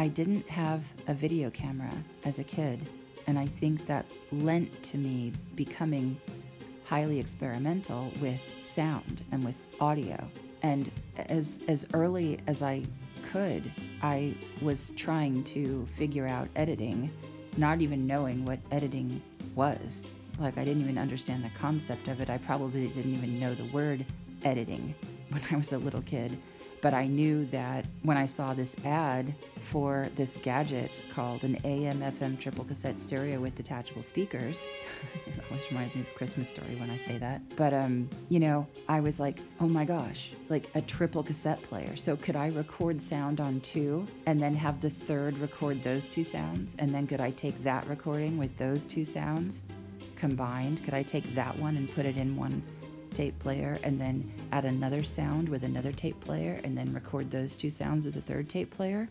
I didn't have a video camera as a kid, and I think that lent to me becoming highly experimental with sound and with audio. And as as early as I could, I was trying to figure out editing, not even knowing what editing was. Like I didn't even understand the concept of it. I probably didn't even know the word editing when I was a little kid. But I knew that when I saw this ad for this gadget called an AM FM triple cassette stereo with detachable speakers, it always reminds me of a Christmas story when I say that. But um, you know, I was like, oh my gosh, like a triple cassette player. So could I record sound on two and then have the third record those two sounds? And then could I take that recording with those two sounds combined? Could I take that one and put it in one tape player and then add another sound with another tape player and then record those two sounds with a third tape player?